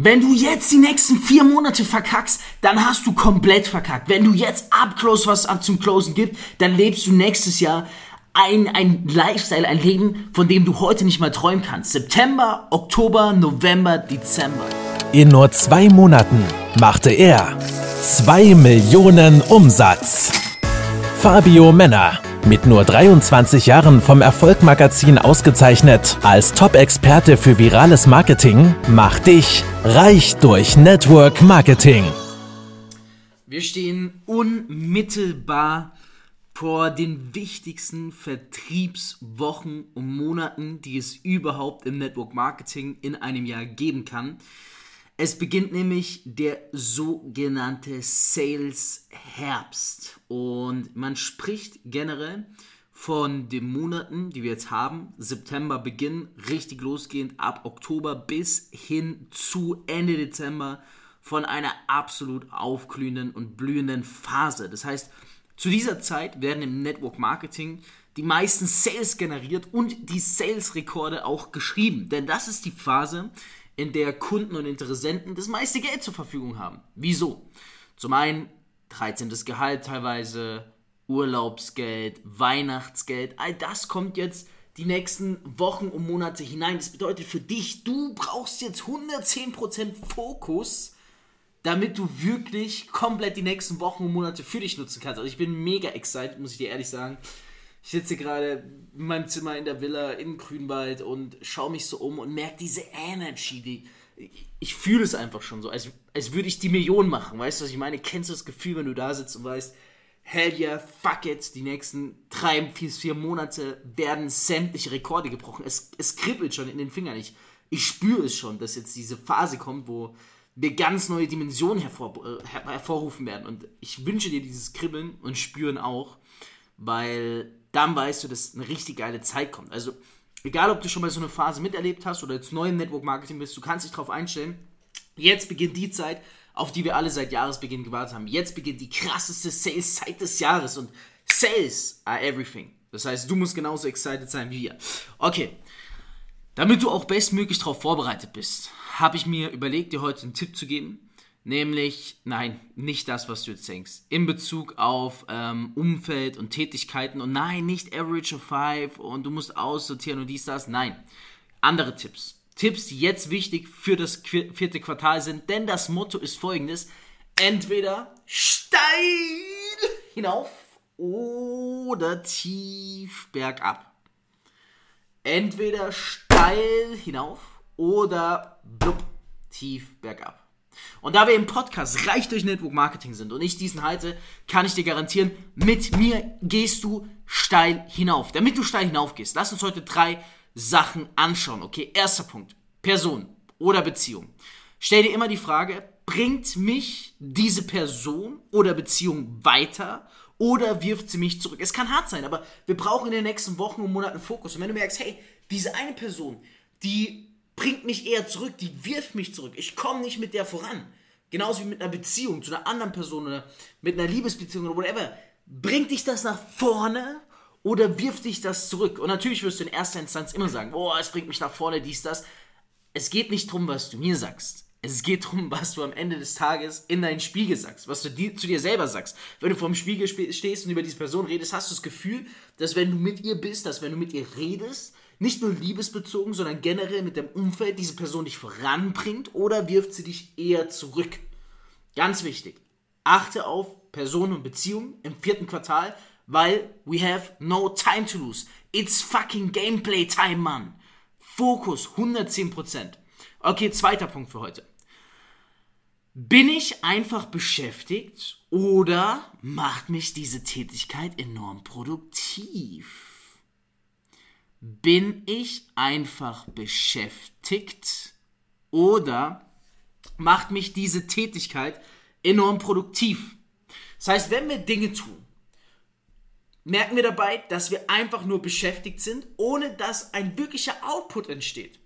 Wenn du jetzt die nächsten vier Monate verkackst, dann hast du komplett verkackt. Wenn du jetzt abclose, was ab zum Closen gibt, dann lebst du nächstes Jahr ein, ein Lifestyle, ein Leben, von dem du heute nicht mal träumen kannst. September, Oktober, November, Dezember. In nur zwei Monaten machte er 2 Millionen Umsatz. Fabio Männer, mit nur 23 Jahren vom Erfolgmagazin ausgezeichnet als Top-Experte für virales Marketing, macht dich reich durch Network Marketing. Wir stehen unmittelbar vor den wichtigsten Vertriebswochen und Monaten, die es überhaupt im Network Marketing in einem Jahr geben kann. Es beginnt nämlich der sogenannte Sales Herbst und man spricht generell von den Monaten, die wir jetzt haben, September beginnen, richtig losgehend ab Oktober bis hin zu Ende Dezember von einer absolut aufglühenden und blühenden Phase. Das heißt, zu dieser Zeit werden im Network Marketing die meisten Sales generiert und die Sales-Rekorde auch geschrieben. Denn das ist die Phase, in der Kunden und Interessenten das meiste Geld zur Verfügung haben. Wieso? Zum einen 13. Gehalt teilweise, Urlaubsgeld, Weihnachtsgeld, all das kommt jetzt die nächsten Wochen und Monate hinein. Das bedeutet für dich, du brauchst jetzt 110% Fokus, damit du wirklich komplett die nächsten Wochen und Monate für dich nutzen kannst. Also ich bin mega excited, muss ich dir ehrlich sagen. Ich sitze gerade in meinem Zimmer in der Villa in Grünwald und schaue mich so um und merke diese Energy, die ich fühle es einfach schon so, als, als würde ich die Million machen. Weißt du, was ich meine? Kennst du das Gefühl, wenn du da sitzt und weißt, hell yeah, fuck it, die nächsten drei bis vier Monate werden sämtliche Rekorde gebrochen. Es, es kribbelt schon in den Fingern. Ich, ich spüre es schon, dass jetzt diese Phase kommt, wo wir ganz neue Dimensionen hervor, äh, hervorrufen werden. Und ich wünsche dir dieses Kribbeln und Spüren auch, weil dann weißt du, dass eine richtig geile Zeit kommt. Also, egal ob du schon mal so eine Phase miterlebt hast oder jetzt neu im Network Marketing bist, du kannst dich darauf einstellen. Jetzt beginnt die Zeit, auf die wir alle seit Jahresbeginn gewartet haben. Jetzt beginnt die krasseste Sales-Zeit des Jahres und Sales are everything. Das heißt, du musst genauso excited sein wie wir. Okay, damit du auch bestmöglich darauf vorbereitet bist, habe ich mir überlegt, dir heute einen Tipp zu geben, Nämlich, nein, nicht das, was du jetzt denkst. In Bezug auf ähm, Umfeld und Tätigkeiten. Und nein, nicht Average of Five und du musst aussortieren und dies, das. Nein, andere Tipps. Tipps, die jetzt wichtig für das vierte Quartal sind. Denn das Motto ist folgendes. Entweder steil hinauf oder tief bergab. Entweder steil hinauf oder blub, tief bergab. Und da wir im Podcast reich durch Network Marketing sind und ich diesen halte, kann ich dir garantieren, mit mir gehst du steil hinauf. Damit du steil hinauf gehst, lass uns heute drei Sachen anschauen. Okay, erster Punkt. Person oder Beziehung. Stell dir immer die Frage, bringt mich diese Person oder Beziehung weiter oder wirft sie mich zurück? Es kann hart sein, aber wir brauchen in den nächsten Wochen und Monaten Fokus. Und wenn du merkst, hey, diese eine Person, die bringt mich eher zurück, die wirft mich zurück. Ich komme nicht mit der voran. Genauso wie mit einer Beziehung zu einer anderen Person oder mit einer Liebesbeziehung oder whatever. Bringt dich das nach vorne oder wirft dich das zurück? Und natürlich wirst du in erster Instanz immer sagen, oh, es bringt mich nach vorne, dies, das. Es geht nicht darum, was du mir sagst. Es geht darum, was du am Ende des Tages in deinen Spiegel sagst, was du dir, zu dir selber sagst. Wenn du vorm Spiegel stehst und über diese Person redest, hast du das Gefühl, dass wenn du mit ihr bist, dass wenn du mit ihr redest, nicht nur liebesbezogen, sondern generell mit dem Umfeld diese Person dich voranbringt oder wirft sie dich eher zurück. Ganz wichtig. Achte auf Personen und Beziehungen im vierten Quartal, weil we have no time to lose. It's fucking Gameplay Time, Mann. Fokus 110%. Okay, zweiter Punkt für heute. Bin ich einfach beschäftigt oder macht mich diese Tätigkeit enorm produktiv? Bin ich einfach beschäftigt oder macht mich diese Tätigkeit enorm produktiv? Das heißt, wenn wir Dinge tun, merken wir dabei, dass wir einfach nur beschäftigt sind, ohne dass ein wirklicher Output entsteht.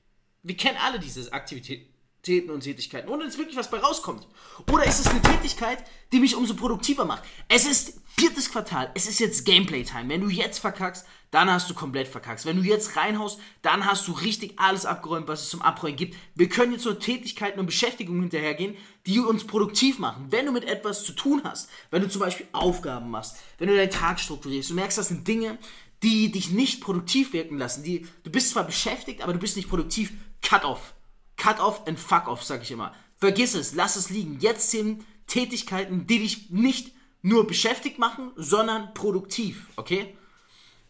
Wir kennen alle diese Aktivität, Täten und Tätigkeiten, ohne dass wirklich was bei rauskommt? Oder ist es eine Tätigkeit, die mich umso produktiver macht? Es ist viertes Quartal, es ist jetzt Gameplay-Time. Wenn du jetzt verkackst, dann hast du komplett verkackst. Wenn du jetzt reinhaust, dann hast du richtig alles abgeräumt, was es zum Abräumen gibt. Wir können jetzt nur Tätigkeiten und Beschäftigungen hinterhergehen, die uns produktiv machen. Wenn du mit etwas zu tun hast, wenn du zum Beispiel Aufgaben machst, wenn du deinen Tag strukturierst, du merkst, das sind Dinge, die dich nicht produktiv wirken lassen. Die, du bist zwar beschäftigt, aber du bist nicht produktiv. Cut off. Cut off and fuck off, sag ich immer. Vergiss es, lass es liegen. Jetzt sind Tätigkeiten, die dich nicht nur beschäftigt machen, sondern produktiv, okay?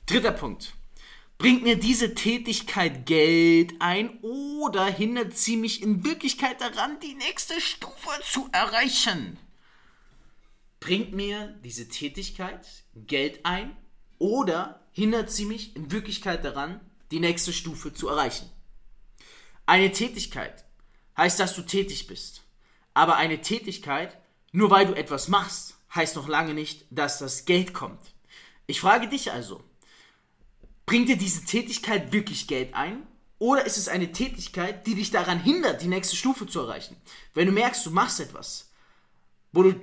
Dritter Punkt. Bringt mir diese Tätigkeit Geld ein oder hindert sie mich in Wirklichkeit daran, die nächste Stufe zu erreichen? Bringt mir diese Tätigkeit Geld ein oder hindert sie mich in Wirklichkeit daran, die nächste Stufe zu erreichen? Eine Tätigkeit heißt, dass du tätig bist. Aber eine Tätigkeit, nur weil du etwas machst, heißt noch lange nicht, dass das Geld kommt. Ich frage dich also, bringt dir diese Tätigkeit wirklich Geld ein? Oder ist es eine Tätigkeit, die dich daran hindert, die nächste Stufe zu erreichen? Wenn du merkst, du machst etwas, wo, du,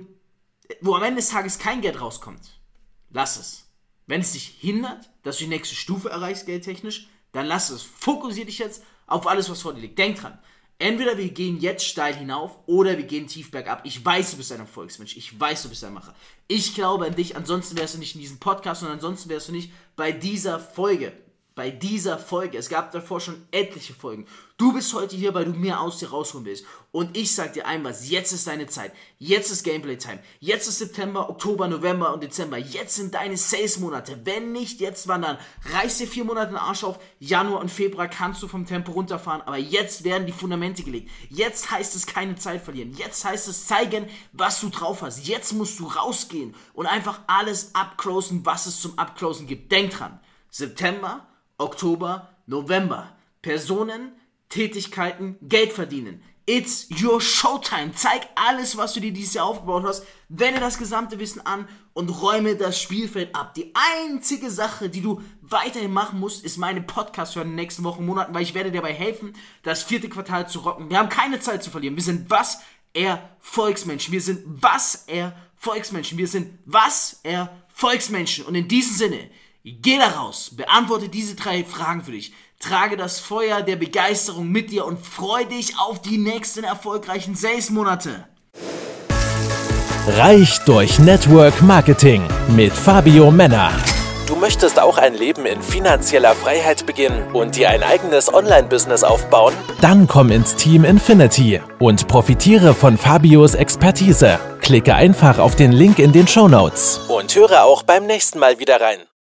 wo am Ende des Tages kein Geld rauskommt, lass es. Wenn es dich hindert, dass du die nächste Stufe erreichst, geldtechnisch, dann lass es. Fokussiere dich jetzt auf alles, was vor dir liegt. Denk dran. Entweder wir gehen jetzt steil hinauf oder wir gehen tief bergab. Ich weiß, du bist ein Erfolgsmensch. Ich weiß, du bist ein Macher. Ich glaube an dich. Ansonsten wärst du nicht in diesem Podcast und ansonsten wärst du nicht bei dieser Folge bei dieser Folge. Es gab davor schon etliche Folgen. Du bist heute hier, weil du mehr aus dir rausholen willst. Und ich sag dir einmal, jetzt ist deine Zeit. Jetzt ist Gameplay-Time. Jetzt ist September, Oktober, November und Dezember. Jetzt sind deine Sales-Monate. Wenn nicht, jetzt wandern. Reiß dir vier Monate den Arsch auf. Januar und Februar kannst du vom Tempo runterfahren. Aber jetzt werden die Fundamente gelegt. Jetzt heißt es keine Zeit verlieren. Jetzt heißt es zeigen, was du drauf hast. Jetzt musst du rausgehen und einfach alles abclosen, was es zum Abclosen gibt. Denk dran. September, Oktober, November. Personen, Tätigkeiten, Geld verdienen. It's your Showtime. Zeig alles, was du dir dieses Jahr aufgebaut hast. Wende das gesamte Wissen an und räume das Spielfeld ab. Die einzige Sache, die du weiterhin machen musst, ist meine Podcast hören in den nächsten Wochen, Monaten, weil ich werde dir dabei helfen, das vierte Quartal zu rocken. Wir haben keine Zeit zu verlieren. Wir sind was Erfolgsmenschen. Wir sind was Erfolgsmenschen. Wir sind was Erfolgsmenschen. Und in diesem Sinne, Geh da raus, beantworte diese drei Fragen für dich, trage das Feuer der Begeisterung mit dir und freu dich auf die nächsten erfolgreichen Sales-Monate. Reich durch Network Marketing mit Fabio Männer. Du möchtest auch ein Leben in finanzieller Freiheit beginnen und dir ein eigenes Online-Business aufbauen? Dann komm ins Team Infinity und profitiere von Fabios Expertise. Klicke einfach auf den Link in den Show Notes und höre auch beim nächsten Mal wieder rein.